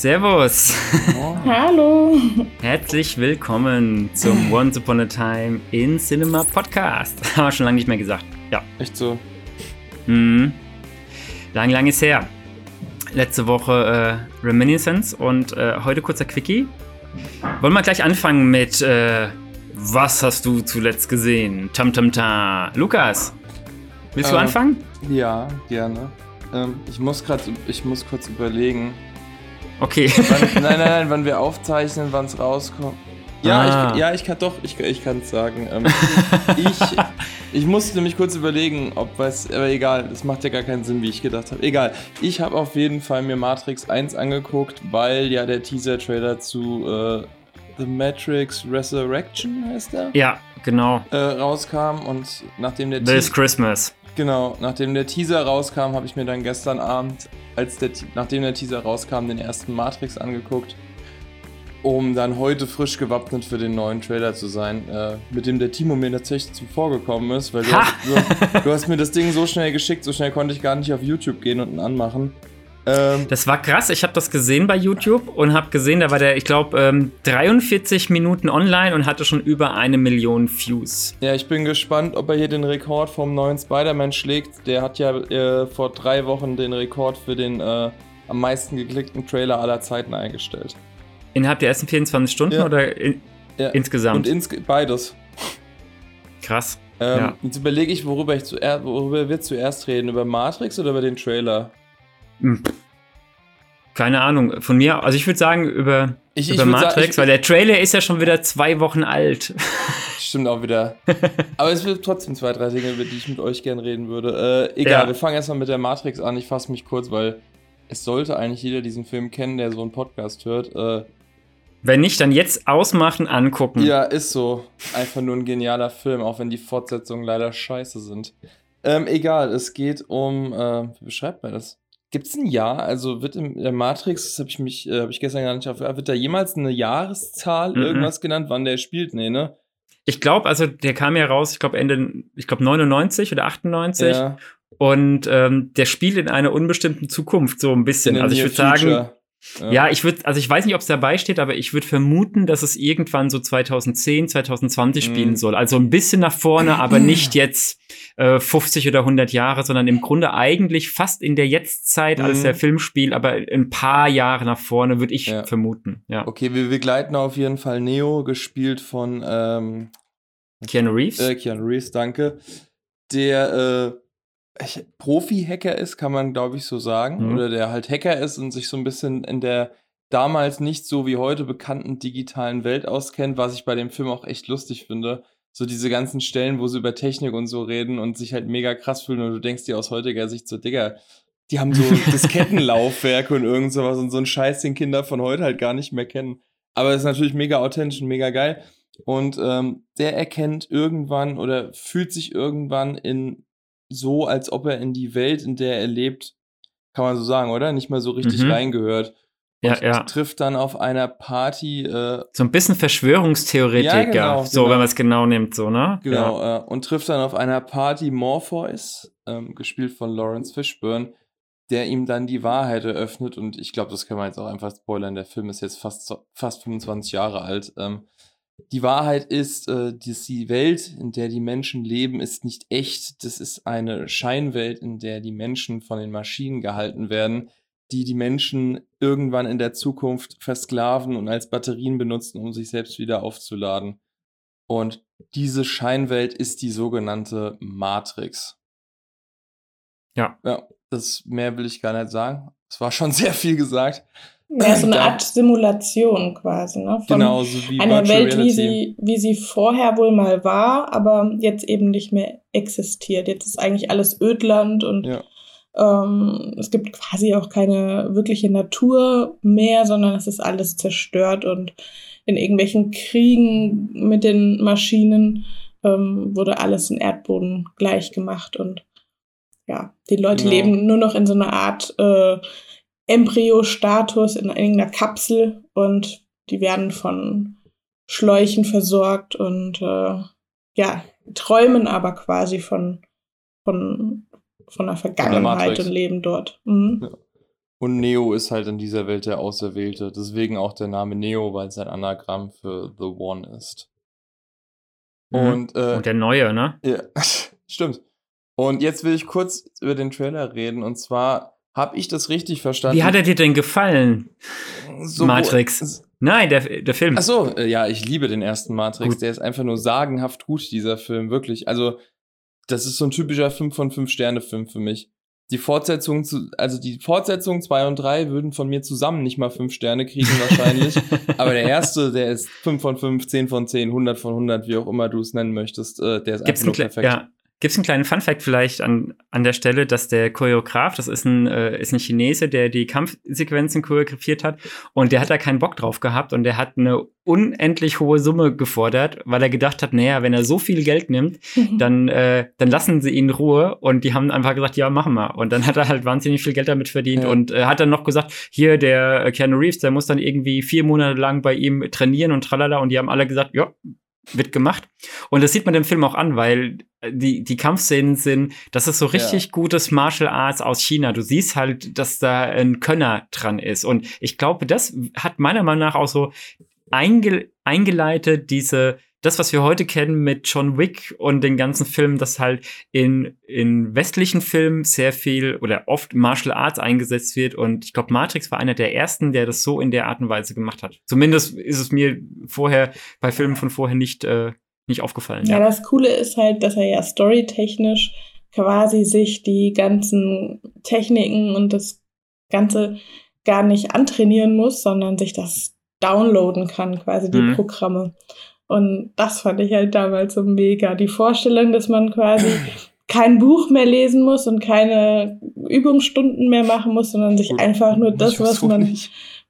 Servus. Oh. Hallo. Herzlich willkommen zum Once Upon a Time in Cinema Podcast. Haben wir schon lange nicht mehr gesagt. Ja. Echt so? Mhm. Lang, lang ist her. Letzte Woche äh, Reminiscence und äh, heute kurzer Quickie. Wollen wir gleich anfangen mit äh, Was hast du zuletzt gesehen? Tam tam ta. Lukas, willst du Äh, anfangen? Ja, gerne. Ähm, ich muss gerade, ich muss kurz überlegen. Okay. Wann, nein, nein, nein, wann wir aufzeichnen, wann es rauskommt. Ja, Ah. ich, ja, ich kann doch, ich, ich kann es sagen. Ähm, ich, ich musste nämlich kurz überlegen, ob was, aber egal, das macht ja gar keinen Sinn, wie ich gedacht habe. Egal, ich habe auf jeden Fall mir Matrix 1 angeguckt, weil ja der Teaser-Trailer zu äh, The Matrix Resurrection heißt der, ja, genau. äh, rauskam und nachdem der This Teaser- Christmas. Genau, nachdem der Teaser rauskam, habe ich mir dann gestern Abend, als der, Te- nachdem der Teaser rauskam, den ersten Matrix angeguckt, um dann heute frisch gewappnet für den neuen Trailer zu sein, äh, mit dem der Timo mir tatsächlich zuvorgekommen ist, weil du Ha! hast, du, du hast mir das Ding so schnell geschickt, so schnell konnte ich gar nicht auf YouTube gehen und ihn anmachen. Ähm, Das war krass. Ich habe das gesehen bei YouTube und habe gesehen, da war der, ich glaube, ähm, 43 Minuten online und hatte schon über eine Million Views. ja, ich bin gespannt, ob er hier den Rekord vom neuen Spider-Man schlägt. Der hat ja äh, vor drei Wochen den Rekord für den äh, am meisten geklickten Trailer aller Zeiten eingestellt. Innerhalb der ersten 24 Stunden Ja. oder in, Ja. insgesamt? Und ins beides. krass. Ähm, Ja. Jetzt überlege ich, worüber ich zuerst, worüber wir zuerst reden, über Matrix oder über den Trailer? Hm. Keine Ahnung. Von mir, also ich würde sagen über, Ich, über würd Matrix, sagen, weil der Trailer ist ja schon wieder zwei Wochen alt. ich, stimmt auch wieder. Aber es wird trotzdem zwei, drei Dinge, über die ich mit euch gerne reden würde. Äh, egal, Ja. wir fangen erstmal mit der Matrix an. Ich fasse mich kurz, weil es sollte eigentlich jeder diesen Film kennen, der so einen Podcast hört. Äh, Wenn nicht, dann jetzt ausmachen, angucken. Ja, ist so. Einfach nur ein genialer Film, auch wenn die Fortsetzungen leider scheiße sind. Ähm, egal, es geht um, äh, wie beschreibt man das? Gibt es ein Jahr? Also wird in der Matrix, das habe ich mich, äh, habe ich gestern gar nicht auf, wird da jemals eine Jahreszahl Mhm. irgendwas genannt, wann der spielt? Nee, ne? Ich glaube, also der kam ja raus, ich glaube Ende, ich glaube 99 oder 98. Ja, Und ähm, der spielt in einer unbestimmten Zukunft so ein bisschen. Also ich würde sagen. Ja, ich würde, also ich weiß nicht, ob es dabei steht, aber ich würde vermuten, dass es irgendwann so 2010, 2020 Mhm. spielen soll. Also ein bisschen nach vorne, aber nicht jetzt äh, 50 oder 100 Jahre, sondern im Grunde eigentlich fast in der Jetztzeit, als Mhm. der Film spielt, aber ein paar Jahre nach vorne, würde ich Ja. vermuten. Ja. Okay, wir begleiten auf jeden Fall Neo, gespielt von ähm, Keanu Reeves. Äh, Keanu Reeves, danke. Der äh, Profi-Hacker ist, kann man glaube ich so sagen. Mhm. Oder der halt Hacker ist und sich so ein bisschen in der damals nicht so wie heute bekannten digitalen Welt auskennt, was ich bei dem Film auch echt lustig finde. So diese ganzen Stellen, wo sie über Technik und so reden und sich halt mega krass fühlen und du denkst dir aus heutiger Sicht so, Digga, die haben so Diskettenlaufwerke und irgend sowas und so einen Scheiß, den Kinder von heute halt gar nicht mehr kennen. Aber es ist natürlich mega authentisch und mega geil. Und ähm, der erkennt irgendwann oder fühlt sich irgendwann in so, als ob er in die Welt, in der er lebt, kann man so sagen, oder? Nicht mal so richtig Mhm. reingehört. ja, Und ja. trifft dann auf einer Party, äh, So ein bisschen Verschwörungstheoretiker, Ja, genau, so genau. wenn man es genau nimmt, so, ne? genau, Ja. äh, und trifft dann auf einer Party Morpheus, ähm, gespielt von Lawrence Fishburne, der ihm dann die Wahrheit eröffnet. Und ich glaube, das kann man jetzt auch einfach spoilern. Der Film ist jetzt fast, fast 25 Jahre alt. Ähm, die Wahrheit ist, äh, dass die Welt, in der die Menschen leben, ist nicht echt. Das ist eine Scheinwelt, in der die Menschen von den Maschinen gehalten werden, die die Menschen irgendwann in der Zukunft versklaven und als Batterien benutzen, um sich selbst wieder aufzuladen. Und diese Scheinwelt ist die sogenannte Matrix. Ja. Ja, das mehr will ich gar nicht sagen. Es war schon sehr viel gesagt. Ja, so eine Art Simulation quasi, ne? Von Genau, so wie einer Virtual Welt, wie sie, wie sie vorher wohl mal war, aber jetzt eben nicht mehr existiert. Jetzt ist eigentlich alles Ödland und Ja. ähm, es gibt quasi auch keine wirkliche Natur mehr, sondern es ist alles zerstört und in irgendwelchen Kriegen mit den Maschinen ähm, wurde alles in Erdboden gleich gemacht und ja, die Leute Genau. leben nur noch in so einer Art äh, Embryo-Status in irgendeiner Kapsel und die werden von Schläuchen versorgt und äh, ja, träumen aber quasi von, von, von der Vergangenheit und leben dort. Mhm. Ja. Und Neo ist halt in dieser Welt der Auserwählte. Deswegen auch der Name Neo, weil es ein Anagramm für The One ist. Mhm. Und, äh, Und der neue, ne? ja, stimmt. Und jetzt will ich kurz über den Trailer reden. Und zwar habe ich das richtig verstanden. Wie hat er dir denn gefallen? So- Matrix. Nein, der, der Film. Ach so, äh, ja, ich liebe den ersten Matrix. Gut. Der ist einfach nur sagenhaft gut, dieser Film, wirklich. Also, das ist so ein typischer 5 von 5 Sterne Film für mich. Die Fortsetzung zu, also die Fortsetzung 2 und 3 würden von mir zusammen nicht mal 5 Sterne kriegen wahrscheinlich. Aber der erste, der ist 5 von 5, 10 von 10, 100 von 100, wie auch immer du es nennen möchtest. Äh, der ist Gibt's einfach nur perfekt. ja, gibt's einen kleinen Funfact vielleicht an, an der Stelle, dass der Choreograf, das ist ein, äh, ist ein Chinese, der die Kampfsequenzen choreografiert hat und der hat da keinen Bock drauf gehabt und der hat eine unendlich hohe Summe gefordert, weil er gedacht hat, naja, wenn er so viel Geld nimmt, dann, äh, dann lassen sie ihn in Ruhe und die haben einfach gesagt, ja, machen wir. Und dann hat er halt wahnsinnig viel Geld damit verdient Ja. und äh, hat dann noch gesagt, hier der äh, Keanu Reeves, der muss dann irgendwie vier Monate lang bei ihm trainieren und tralala und die haben alle gesagt, ja, wird gemacht. Und das sieht man dem Film auch an, weil äh, die, die Kampfszenen sind, das ist so richtig gutes Martial Arts aus China. Du siehst halt, dass da ein Könner dran ist. Und ich glaube, das hat meiner Meinung nach auch so einge eingeleitet, diese, das, was wir heute kennen mit John Wick und den ganzen Filmen, dass halt in, in westlichen Filmen sehr viel oder oft Martial Arts eingesetzt wird. Und ich glaube, Matrix war einer der ersten, der das so in der Art und Weise gemacht hat. Zumindest ist es mir vorher bei Filmen von vorher nicht, äh, nicht aufgefallen. Ja, das Coole ist halt, dass er ja storytechnisch quasi sich die ganzen Techniken und das Ganze gar nicht antrainieren muss, sondern sich das downloaden kann, quasi die Mhm. Programme. Und das fand ich halt damals so mega. Die Vorstellung, dass man quasi kein Buch mehr lesen muss und keine Übungsstunden mehr machen muss, sondern sich Gut, einfach nur das, was man,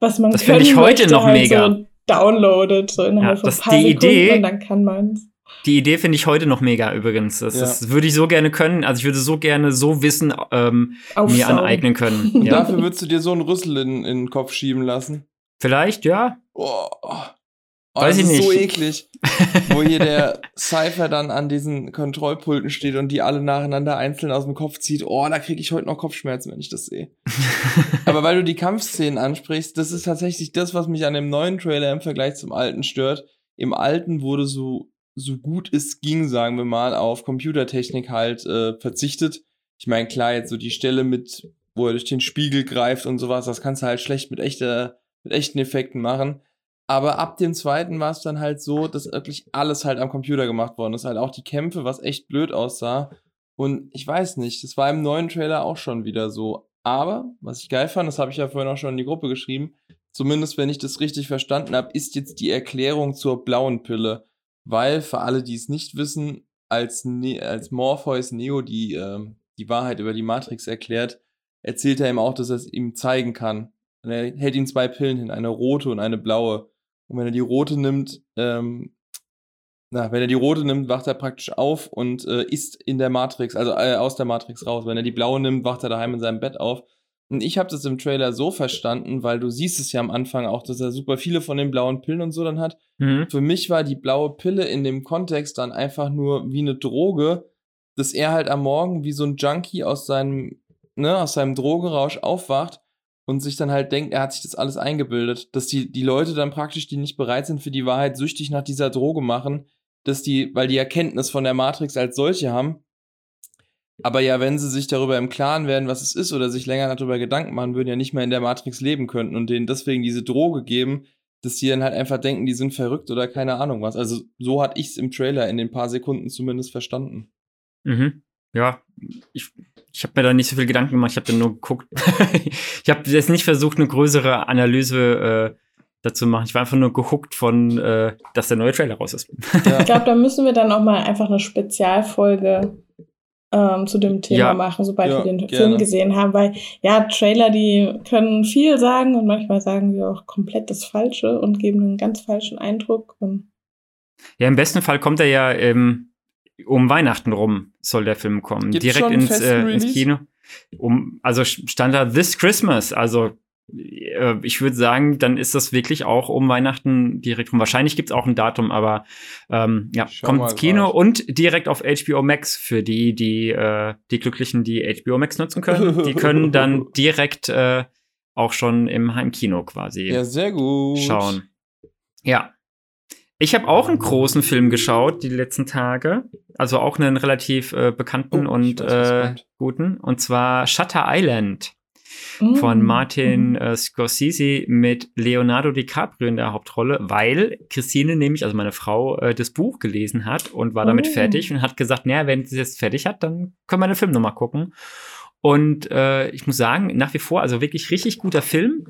was man Das finde ich können heute möchte, noch halt mega. So downloadet, so innerhalb Ja, von das- ein paar die Sekunden Idee- und dann kann man's. Die Idee finde ich heute noch mega übrigens. Das, Ja. das würde ich so gerne können. Also ich würde so gerne so Wissen ähm, mir aneignen können. Ja. Dafür würdest du dir so einen Rüssel in, in den Kopf schieben lassen. Vielleicht, ja. Oh, oh, Weiß das ich ist so nicht. eklig. wo hier der Cypher dann an diesen Kontrollpulten steht und die alle nacheinander einzeln aus dem Kopf zieht. Oh, da kriege ich heute noch Kopfschmerzen, wenn ich das sehe. Aber weil du die Kampfszenen ansprichst, das ist tatsächlich das, was mich an dem neuen Trailer im Vergleich zum alten stört. Im alten wurde so, so gut es ging, sagen wir mal, auf Computertechnik halt äh, verzichtet. Ich meine, klar, jetzt so die Stelle mit, wo er durch den Spiegel greift und sowas, das kannst du halt schlecht mit echter, mit echten Effekten machen. Aber ab dem zweiten war es dann halt so, dass wirklich alles halt am Computer gemacht worden ist. Halt auch die Kämpfe, was echt blöd aussah. Und ich weiß nicht, das war im neuen Trailer auch schon wieder so. Aber, was ich geil fand, das habe ich ja vorhin auch schon in die Gruppe geschrieben, zumindest wenn ich das richtig verstanden habe, ist jetzt die Erklärung zur blauen Pille. Weil, für alle, die es nicht wissen, als, ne als Morpheus Neo die, ähm, die Wahrheit über die Matrix erklärt, erzählt er ihm auch, dass er es ihm zeigen kann. Und er hält ihm zwei Pillen hin, eine rote und eine blaue. Und wenn er die rote nimmt, ähm, na, wenn er die rote nimmt, wacht er praktisch auf und äh, ist in der Matrix, also äh, aus der Matrix raus. Wenn er die blaue nimmt, wacht er daheim in seinem Bett auf. Und ich habe das im Trailer so verstanden, weil du siehst es ja am Anfang auch, dass er super viele von den blauen Pillen und so dann hat. Mhm. Für mich war die blaue Pille in dem Kontext dann einfach nur wie eine Droge, dass er halt am Morgen wie so ein Junkie aus seinem, ne, aus seinem Drogenrausch aufwacht und sich dann halt denkt, er hat sich das alles eingebildet, dass die, die Leute dann praktisch, die nicht bereit sind für die Wahrheit, süchtig nach dieser Droge machen, dass die, weil die Erkenntnis von der Matrix als solche haben. Aber ja, wenn sie sich darüber im Klaren werden, was es ist, oder sich länger darüber Gedanken machen würden, ja nicht mehr in der Matrix leben könnten und denen deswegen diese Droge geben, dass die dann halt einfach denken, die sind verrückt oder keine Ahnung was. Also so hatte ich es im Trailer in den paar Sekunden zumindest verstanden. Mhm. Ja, ich, ich habe mir da nicht so viel Gedanken gemacht, ich habe dann nur geguckt. ich habe jetzt nicht versucht, eine größere Analyse äh, dazu machen. Ich war einfach nur gehuckt von, äh, dass der neue Trailer raus ist. Ja. Ich glaube, da müssen wir dann auch mal einfach eine Spezialfolge ähm, zu dem Thema Ja. machen, sobald Ja, wir den gerne. Film gesehen haben. Weil ja, Trailer, die können viel sagen und manchmal sagen sie auch komplett das Falsche und geben einen ganz falschen Eindruck. Und Ja, im besten Fall kommt er ja ähm, um Weihnachten rum, soll der Film kommen. Gibt's Direkt ins, äh, ins? Kino. Um, also stand da This Christmas. Also äh, ich würde sagen, dann ist das wirklich auch um Weihnachten direkt rum. Wahrscheinlich gibt es auch ein Datum, aber ähm, ja, Schau kommt ins Kino grad. und direkt auf HBO Max für die, die, äh, die Glücklichen, die HBO Max nutzen können. Die können dann direkt äh, auch schon im Heimkino quasi Ja, sehr gut. schauen. Ja. Ich habe auch einen großen Film geschaut die letzten Tage. Also auch einen relativ äh, bekannten Oh, und weiß, äh, guten. Und zwar Shutter Island von Martin Mhm. äh, Scorsese mit Leonardo DiCaprio in der Hauptrolle, weil Christine nämlich, also meine Frau, äh, das Buch gelesen hat und war damit Oh. fertig und hat gesagt, naja, wenn sie es fertig hat, dann können wir den Film nochmal gucken. Und äh, ich muss sagen, nach wie vor, also wirklich richtig guter Film,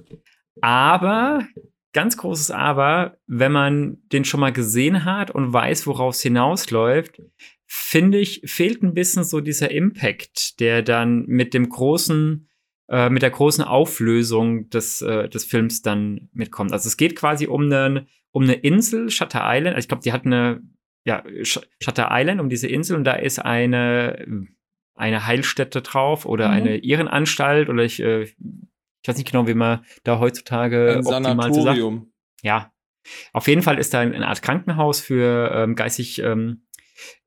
aber ganz großes Aber, wenn man den schon mal gesehen hat und weiß, worauf es hinausläuft, finde ich, fehlt ein bisschen so dieser Impact, der dann mit dem großen, äh, mit der großen Auflösung des, äh, des Films dann mitkommt. Also es geht quasi um eine, um eine Insel, Shutter Island. Also ich glaube, die hat eine, ja, Sh- Shutter Island, um diese Insel, und da ist eine, eine Heilstätte drauf oder Mhm. eine Irrenanstalt oder ich, äh, ich weiß nicht genau, wie man da heutzutage Ein optimal zu sagt. Sanatorium. Ja. Auf jeden Fall ist da eine Art Krankenhaus für ähm, geistig, ähm,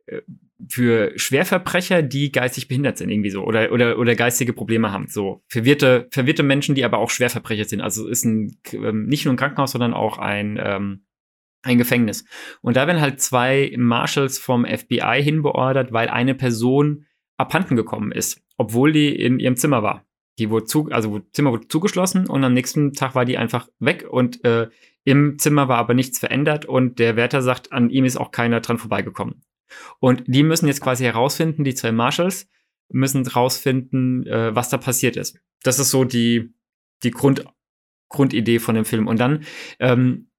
äh, für Schwerverbrecher, die geistig behindert sind, irgendwie so, oder, oder, oder geistige Probleme haben. So, verwirrte, verwirrte Menschen, die aber auch Schwerverbrecher sind. Also ist ein, ähm, nicht nur ein Krankenhaus, sondern auch ein, ähm, ein Gefängnis. Und da werden halt zwei Marshals vom FBI hinbeordert, weil eine Person abhanden gekommen ist, obwohl die in ihrem Zimmer war. Die wurde zu, also Zimmer wurde zugeschlossen und am nächsten Tag war die einfach weg und äh, im Zimmer war aber nichts verändert und der Wärter sagt, an ihm ist auch keiner dran vorbeigekommen. Und die müssen jetzt quasi herausfinden, die zwei Marshals müssen herausfinden, äh, was da passiert ist. Das ist so die, die Grund, Grundidee von dem Film. Und dann ähm,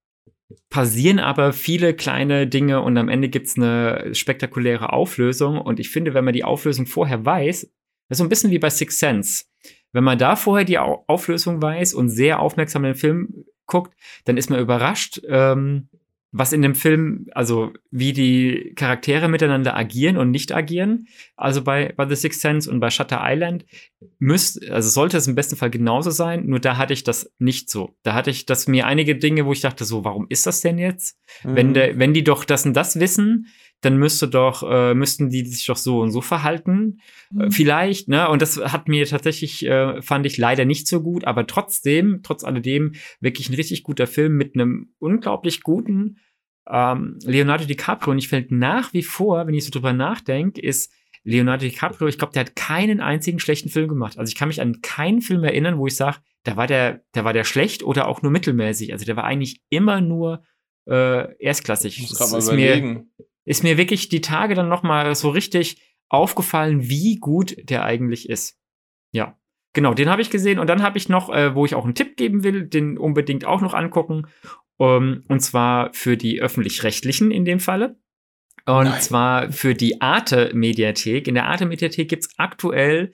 passieren aber viele kleine Dinge und am Ende gibt's eine spektakuläre Auflösung. Und ich finde, wenn man die Auflösung vorher weiß, das ist so ein bisschen wie bei Six Sense. Wenn man da vorher die Au Auflösung weiß und sehr aufmerksam den Film guckt, dann ist man überrascht, ähm, was in dem Film, also wie die Charaktere miteinander agieren und nicht agieren. Also bei, bei The Sixth Sense und bei Shutter Island müsste, also sollte es im besten Fall genauso sein, nur da hatte ich das nicht so. Da hatte ich das mir einige Dinge, wo ich dachte, so, warum ist das denn jetzt? Wenn, Mhm. der, wenn die doch das und das wissen, dann müsste doch, äh, müssten die sich doch so und so verhalten. Äh, Vielleicht, ne? Und das hat mir tatsächlich, äh, fand ich leider nicht so gut, aber trotzdem, trotz alledem, wirklich ein richtig guter Film mit einem unglaublich guten ähm, Leonardo DiCaprio. Und ich fällt nach wie vor, wenn ich so drüber nachdenke, ist Leonardo DiCaprio, ich glaube, der hat keinen einzigen schlechten Film gemacht. Also ich kann mich an keinen Film erinnern, wo ich sage, da war der, da war der schlecht oder auch nur mittelmäßig. Also der war eigentlich immer nur äh, erstklassig. Ich muss Das gerade mal ist mir, überlegen. Ist mir wirklich die Tage dann noch mal so richtig aufgefallen, wie gut der eigentlich ist. Ja, genau, den habe ich gesehen und dann habe ich noch, äh, wo ich auch einen Tipp geben will, den unbedingt auch noch angucken. Um, und zwar für die öffentlich-rechtlichen in dem Falle. Und Nein. zwar für die Arte-Mediathek. In der Arte-Mediathek gibt es aktuell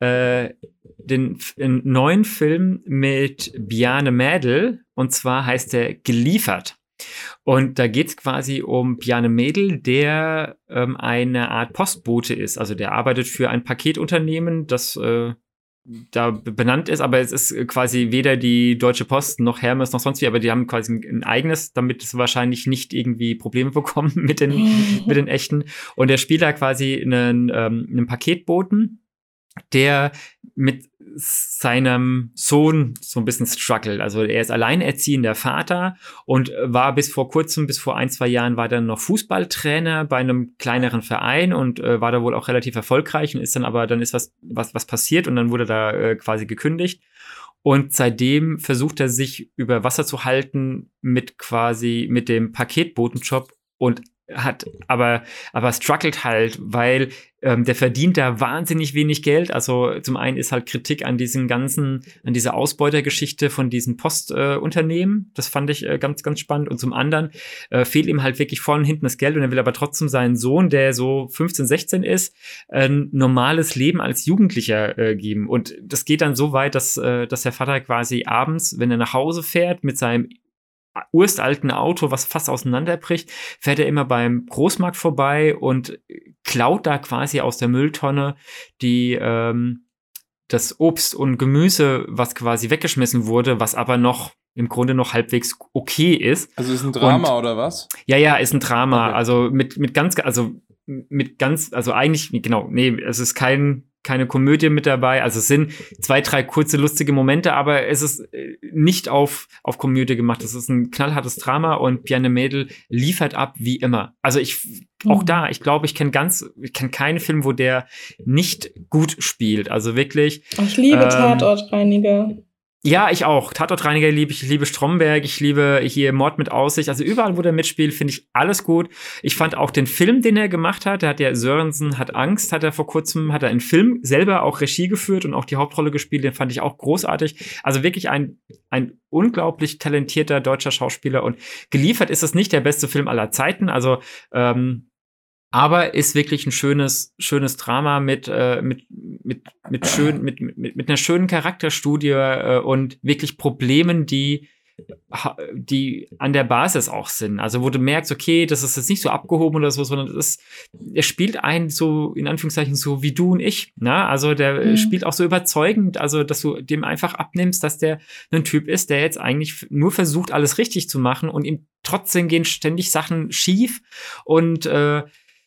äh, den, einen neuen Film mit Bjarne Mädel. Und zwar heißt der Geliefert. Und da geht es quasi um Bjarne Mädel, der ähm, eine Art Postbote ist. Also der arbeitet für ein Paketunternehmen, das äh, da be- benannt ist, aber es ist quasi weder die Deutsche Post noch Hermes noch sonst wie, aber die haben quasi ein, ein eigenes, damit es wahrscheinlich nicht irgendwie Probleme bekommen mit den, mit den echten. Und der spielt da quasi einen, ähm, einen Paketboten, der mit seinem Sohn so ein bisschen struggelt. Also er ist alleinerziehender Vater und war bis vor kurzem, bis vor ein, zwei Jahren, war dann noch Fußballtrainer bei einem kleineren Verein und äh, war da wohl auch relativ erfolgreich und ist dann aber, dann ist was, was, was passiert und dann wurde da äh, quasi gekündigt. Und seitdem versucht er sich über Wasser zu halten mit quasi mit dem Paketbotenjob und hat aber aber struggelt halt, weil ähm, der verdient da wahnsinnig wenig Geld. Also zum einen ist halt Kritik an diesen ganzen an dieser Ausbeutergeschichte von diesen Postunternehmen. Äh, das fand ich äh, ganz ganz spannend. Und zum anderen äh, fehlt ihm halt wirklich vorne und hinten das Geld und er will aber trotzdem seinen Sohn, der so 15, 16 ist, ein normales Leben als Jugendlicher äh, geben. Und das geht dann so weit, dass äh, dass der Vater quasi abends, wenn er nach Hause fährt mit seinem urstalten Auto, was fast auseinanderbricht, fährt er immer beim Großmarkt vorbei und klaut da quasi aus der Mülltonne die ähm, das Obst und Gemüse, was quasi weggeschmissen wurde, was aber noch im Grunde noch halbwegs okay ist. Also ist ein Drama Und- oder was? Ja, ja, ist ein Drama. Okay. Also mit, mit ganz, also mit ganz, also eigentlich, genau, nee, es ist kein, keine Komödie mit dabei. Also es sind zwei, drei kurze, lustige Momente, aber es ist äh, nicht auf, auf Komödie gemacht. Es ist ein knallhartes Drama und Piane Mädel liefert ab wie immer. Also ich, auch Mhm. da, ich glaube, ich kenne ganz, ich kenne keinen Film, wo der nicht gut spielt. Also wirklich, Ich liebe Ähm, Tatortreiniger. Ja, ich auch. Tatortreiniger liebe ich, ich liebe Stromberg, ich liebe hier Mord mit Aussicht. Also überall, wo der mitspielt, finde ich alles gut. Ich fand auch den Film, den er gemacht hat, der hat ja Sörensen hat Angst, hat er vor kurzem, hat er einen Film selber auch Regie geführt und auch die Hauptrolle gespielt, den fand ich auch großartig. Also wirklich ein, ein unglaublich talentierter deutscher Schauspieler und geliefert ist es nicht der beste Film aller Zeiten. Also, ähm, aber ist wirklich ein schönes, schönes Drama mit, äh, mit, mit, mit, schön, mit, mit, mit einer schönen Charakterstudie äh, und wirklich Problemen, die, die an der Basis auch sind. Also, wo du merkst, okay, das ist jetzt nicht so abgehoben oder so, sondern es ist, er spielt einen so, in Anführungszeichen, so wie du und ich. Ne? Also, der Mhm. spielt auch so überzeugend, also, dass du dem einfach abnimmst, dass der ein Typ ist, der jetzt eigentlich nur versucht, alles richtig zu machen und ihm trotzdem gehen ständig Sachen schief und, äh,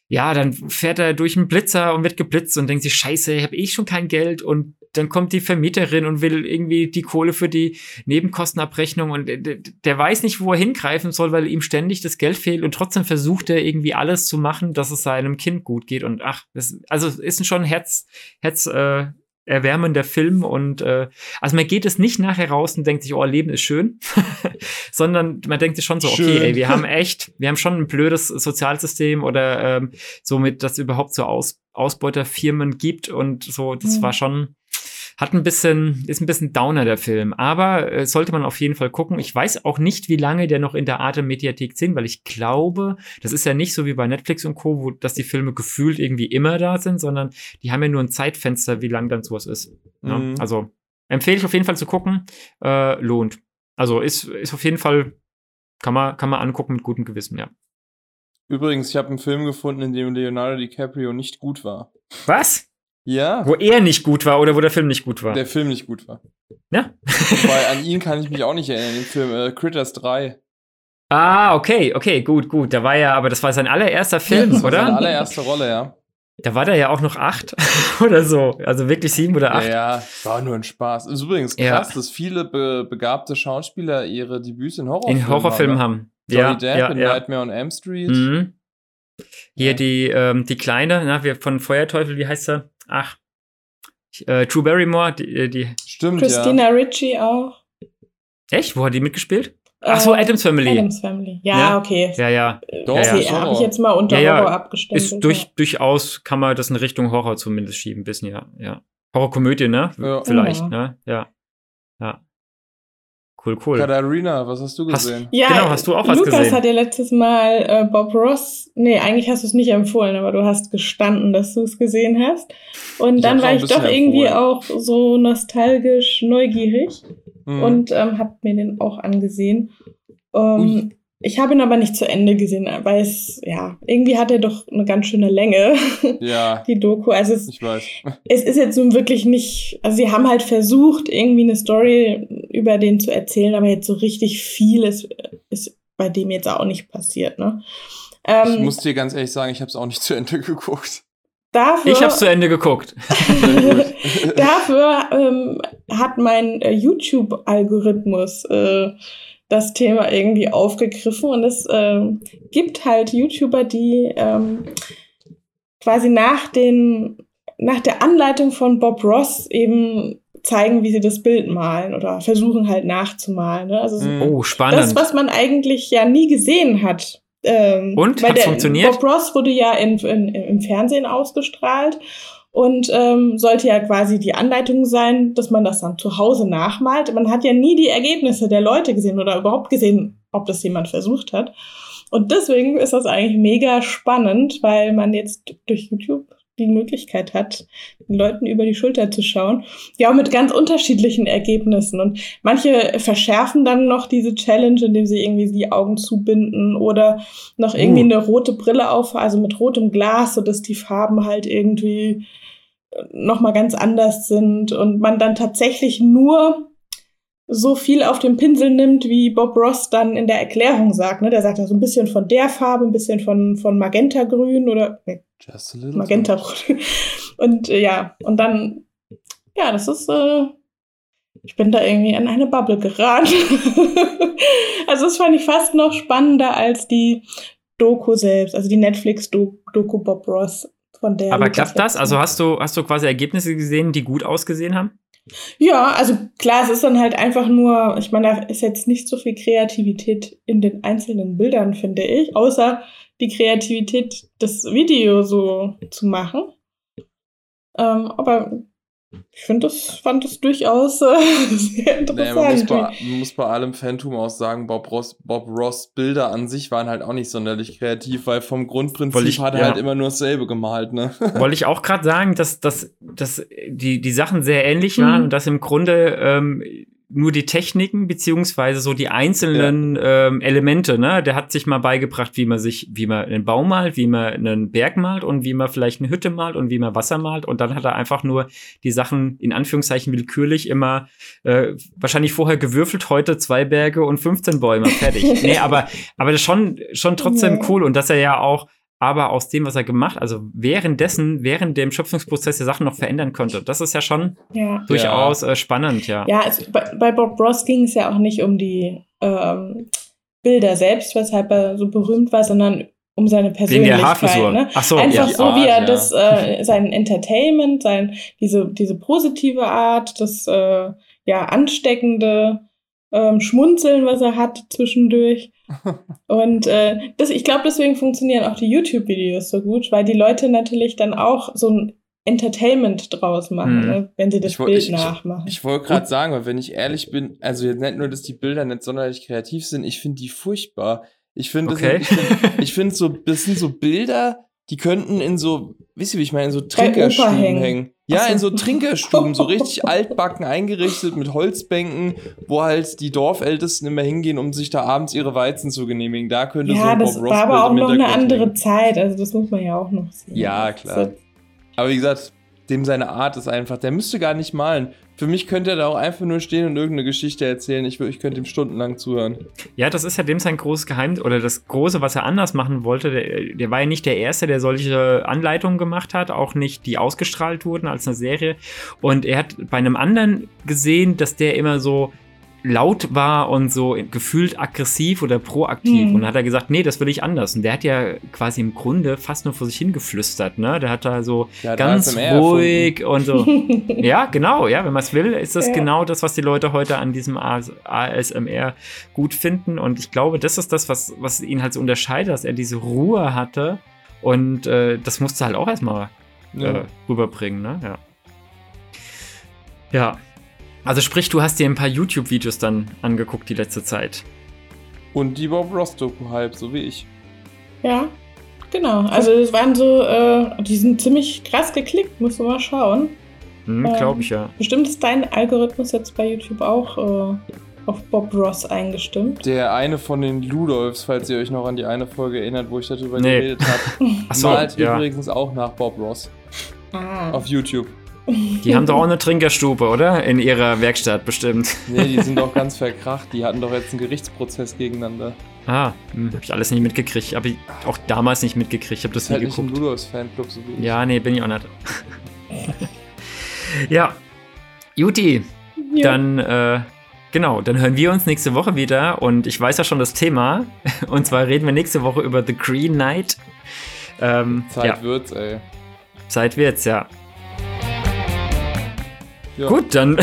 ja, dann fährt er durch einen Blitzer und wird geblitzt und denkt sich, scheiße, ich habe eh schon kein Geld. Und dann kommt die Vermieterin und will irgendwie die Kohle für die Nebenkostenabrechnung. Und der, weiß nicht, wo er hingreifen soll, weil ihm ständig das Geld fehlt. Und trotzdem versucht er irgendwie alles zu machen, dass es seinem Kind gut geht. Und ach, das, also ist schon Herz, Herz, äh, erwärmender Film und äh, also man geht es nicht nachher raus und denkt sich, oh, Leben ist schön, sondern man denkt sich schon so, okay, Schön. ey, wir haben echt, wir haben schon ein blödes Sozialsystem oder ähm, somit, dass es überhaupt so Aus Ausbeuterfirmen gibt und so, das Mhm. war schon, hat ein bisschen, ist ein bisschen Downer der Film, aber äh, sollte man auf jeden Fall gucken. Ich weiß auch nicht, wie lange der noch in der Arte Mediathek sind, weil ich glaube, das ist ja nicht so wie bei Netflix und Co., wo dass die Filme gefühlt irgendwie immer da sind, sondern die haben ja nur ein Zeitfenster, wie lang dann sowas ist. Ja? Mhm. Also empfehle ich auf jeden Fall zu gucken, äh, lohnt. Also ist, ist auf jeden Fall, kann man, kann man angucken mit gutem Gewissen, ja. Übrigens, ich habe einen Film gefunden, in dem Leonardo DiCaprio nicht gut war. Was? Ja, Wo er nicht gut war oder wo der Film nicht gut war? der Film nicht gut war. ja. Weil an ihn kann ich mich auch nicht erinnern, den Film äh, Critters 3. ah, okay, okay, gut, gut. Da war ja, aber das war sein allererster Film, Das war oder? Seine allererste Rolle, ja. Da war der ja auch noch acht oder so. Also wirklich sieben oder acht. Ja, ja, war nur ein Spaß. Ist übrigens Ja. krass, dass viele be begabte Schauspieler ihre Debüts in Horrorfilmen In Horrorfilmen ne? haben. Johnny ja, Depp ja, in ja. Nightmare on Elm Street. Mhm. Hier Ja. die, ähm, die Kleine, na, wir von Feuerteufel, wie heißt sie? Ach. Äh, Drew Barrymore, die, äh, die. Stimmt, Christina Ritchie auch. Echt? Wo hat die mitgespielt? Ach so, Äh, Adams Family. Adams Family. Ja, Ja. okay. Ja, ja. ja. Doch, Ja, ja. Okay, ist habe ich jetzt mal unter Ja, ja. Horror abgestimmt. Ist durch, durchaus, kann man das in Richtung Horror zumindest schieben, bisschen, ja. ja. Horrorkomödie, ne? Ja. Vielleicht, Ja. ne? Ja. Ja. Cool, cool. Katharina, was hast du Hast- gesehen? Ja, Genau, hast du auch was Lukas gesehen? hat ja letztes Mal äh, Bob Ross, nee, eigentlich hast du es nicht empfohlen, aber du hast gestanden, dass du es gesehen hast. Und Ich dann war ich doch irgendwie empfohlen. auch so nostalgisch neugierig Hm. und ähm, habe mir den auch angesehen. Ähm, ich habe ihn aber nicht zu Ende gesehen, weil es, ja, irgendwie hat er doch eine ganz schöne Länge, ja, die Doku. Also es, ich weiß. es ist jetzt nun wirklich nicht, also sie haben halt versucht, irgendwie eine Story über den zu erzählen, aber jetzt so richtig viel ist, ist bei dem jetzt auch nicht passiert, ne? Ich Ähm, muss dir ganz ehrlich sagen, ich habe es auch nicht zu Ende geguckt. dafür, Ich hab's zu Ende geguckt. Dafür ähm, hat mein äh, YouTube-Algorithmus äh, das Thema irgendwie aufgegriffen und es ähm, gibt halt YouTuber, die ähm, quasi nach den nach der Anleitung von Bob Ross eben zeigen, wie sie das Bild malen oder versuchen halt nachzumalen. Ne? Also so Hm. Oh, spannend. das, was man eigentlich ja nie gesehen hat. Ähm, Und? der- funktioniert? Bob Ross wurde ja in, in, im Fernsehen ausgestrahlt und ähm, sollte ja quasi die Anleitung sein, dass man das dann zu Hause nachmalt. Man hat ja nie die Ergebnisse der Leute gesehen oder überhaupt gesehen, ob das jemand versucht hat. Und deswegen ist das eigentlich mega spannend, weil man jetzt durch YouTube die Möglichkeit hat, den Leuten über die Schulter zu schauen. Ja, mit ganz unterschiedlichen Ergebnissen. Und manche verschärfen dann noch diese Challenge, indem sie irgendwie die Augen zubinden oder noch irgendwie Uh. eine rote Brille auf, also mit rotem Glas, sodass die Farben halt irgendwie nochmal ganz anders sind und man dann tatsächlich nur so viel auf den Pinsel nimmt, wie Bob Ross dann in der Erklärung sagt. Ne? Der sagt ja so ein bisschen von der Farbe, ein bisschen von, von Magenta-Grün oder nee, Just a little Magenta. Und äh, ja, und dann, ja, das ist, äh, ich bin da irgendwie in eine Bubble geraten. also das fand ich fast noch spannender als die Doku selbst, also die Netflix-Doku Bob Ross. Von der Aber klappt das? Also hast du, hast du quasi Ergebnisse gesehen, die gut ausgesehen haben? Ja, also klar, es ist dann halt einfach nur, ich meine, da ist jetzt nicht so viel Kreativität in den einzelnen Bildern, finde ich, außer die Kreativität, das Video so zu machen. Ähm, aber ich finde das, fand das durchaus äh, sehr Naja, man, muss interessant. bei, man muss bei allem Phantom auch sagen, Bob Ross, Bob Ross Bilder an sich waren halt auch nicht sonderlich kreativ, weil vom Grundprinzip ich- hat er ja. halt immer nur dasselbe gemalt, ne? Wollte ich auch gerade sagen, dass, dass, dass die, die Sachen sehr ähnlich waren Mhm. und dass im Grunde ähm, nur die Techniken beziehungsweise so die einzelnen ähm, Elemente, ne? Der hat sich mal beigebracht, wie man sich, wie man einen Baum malt, wie man einen Berg malt und wie man vielleicht eine Hütte malt und wie man Wasser malt und dann hat er einfach nur die Sachen in Anführungszeichen willkürlich immer äh, wahrscheinlich vorher gewürfelt, heute zwei Berge und 15 Bäume, fertig. nee, aber, aber das ist schon, schon trotzdem Ja. cool und dass er ja auch aber aus dem, was er gemacht, also währenddessen, während dem Schöpfungsprozess der Sachen noch verändern konnte. Das ist ja schon Ja. durchaus äh, spannend, ja. Ja, es, bei, bei Bob Ross ging es ja auch nicht um die ähm, Bilder selbst, weshalb er so berühmt war, sondern um seine Wegen Persönlichkeit. der Haarfrisur. Ne? Ach so, Einfach ja. so, Art, wie er ja. das, äh, sein Entertainment, sein, diese, diese positive Art, das äh, ja ansteckende ähm, Schmunzeln, was er hat zwischendurch. Und äh, das, ich glaube, deswegen funktionieren auch die YouTube-Videos so gut, weil die Leute natürlich dann auch so ein Entertainment draus machen, Hm. ne, wenn sie das Ich Bild ich- ich- nachmachen. Ich wollte gerade sagen, weil wenn ich ehrlich bin, also jetzt nicht nur, dass die Bilder nicht sonderlich kreativ sind, ich finde die furchtbar. Ich finde, Okay. sind- ich finde ich find so, das sind so Bilder, die könnten in so, wisst ihr, wie ich meine, in so Trinkerstuben hängen. hängen. Ja, so. in so Trinkerstuben, so richtig altbacken eingerichtet mit Holzbänken, wo halt die Dorfältesten immer hingehen, um sich da abends ihre Weizen zu genehmigen. Da könnte so Ja, ein das Bob Ross war aber auch noch eine andere hängen. Zeit, also das muss man ja auch noch sehen. Ja, Das klar. Aber wie gesagt, dem seine Art ist einfach, der müsste gar nicht malen. Für mich könnte er da auch einfach nur stehen und irgendeine Geschichte erzählen. Ich, ich könnte ihm stundenlang zuhören. Ja, das ist ja dem sein großes Geheimnis oder das Große, was er anders machen wollte. Der, der war ja nicht der Erste, der solche Anleitungen gemacht hat, auch nicht die ausgestrahlt wurden als eine Serie. Und er hat bei einem anderen gesehen, dass der immer so laut war und so gefühlt aggressiv oder proaktiv. Hm. Und dann hat er gesagt, nee, das will ich anders. Und der hat ja quasi im Grunde fast nur vor sich hingeflüstert, ne? Der hat da so hat ganz ruhig und so. Ja, genau, ja, wenn man es will, ist das Ja. genau das, was die Leute heute an diesem AS ASMR gut finden. Und ich glaube, das ist das, was, was ihn halt so unterscheidet, dass er diese Ruhe hatte. Und äh, das musste halt auch erstmal Ja. äh, rüberbringen, ne? Ja. Ja. Also sprich, du hast dir ein paar YouTube-Videos dann angeguckt die letzte Zeit. Und die Bob Ross Doku halb, so wie ich. Ja, genau. Also es waren so, äh, die sind ziemlich krass geklickt, musst du mal schauen. Hm, Ähm. Glaube ich ja. Bestimmt ist dein Algorithmus jetzt bei YouTube auch äh, auf Bob Ross eingestimmt. Der eine von den Ludolfs, falls ihr euch noch an die eine Folge erinnert, wo ich darüber Nee. geredet habe, Achso, malt ja. übrigens auch nach Bob Ross Ah. auf YouTube. Die haben doch auch eine Trinkerstube, oder? In ihrer Werkstatt bestimmt. Nee, die sind doch ganz verkracht. Die hatten doch jetzt einen Gerichtsprozess gegeneinander. Ah, hm, hab ich alles nicht mitgekriegt. Hab ich auch damals nicht mitgekriegt. Ich hab das ist halt nie nicht ein geguckt. Ludolfs-Fanclub, so wie ich. Ja, nee, bin ich auch nicht. ja. Juti, Ja. dann, äh, genau, dann hören wir uns nächste Woche wieder und ich weiß ja schon das Thema. Und zwar reden wir nächste Woche über The Green Knight. Ähm, Zeit ja, wird's, ey. Zeit wird's, ja. Ja. Gut, dann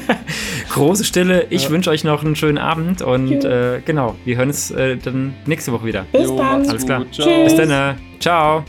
große Stille. Ich Ja. wünsche euch noch einen schönen Abend und äh, genau, wir hören uns äh, dann nächste Woche wieder. Bis Jo, dann. Alles klar. Ciao. Bis dann. äh, Ciao.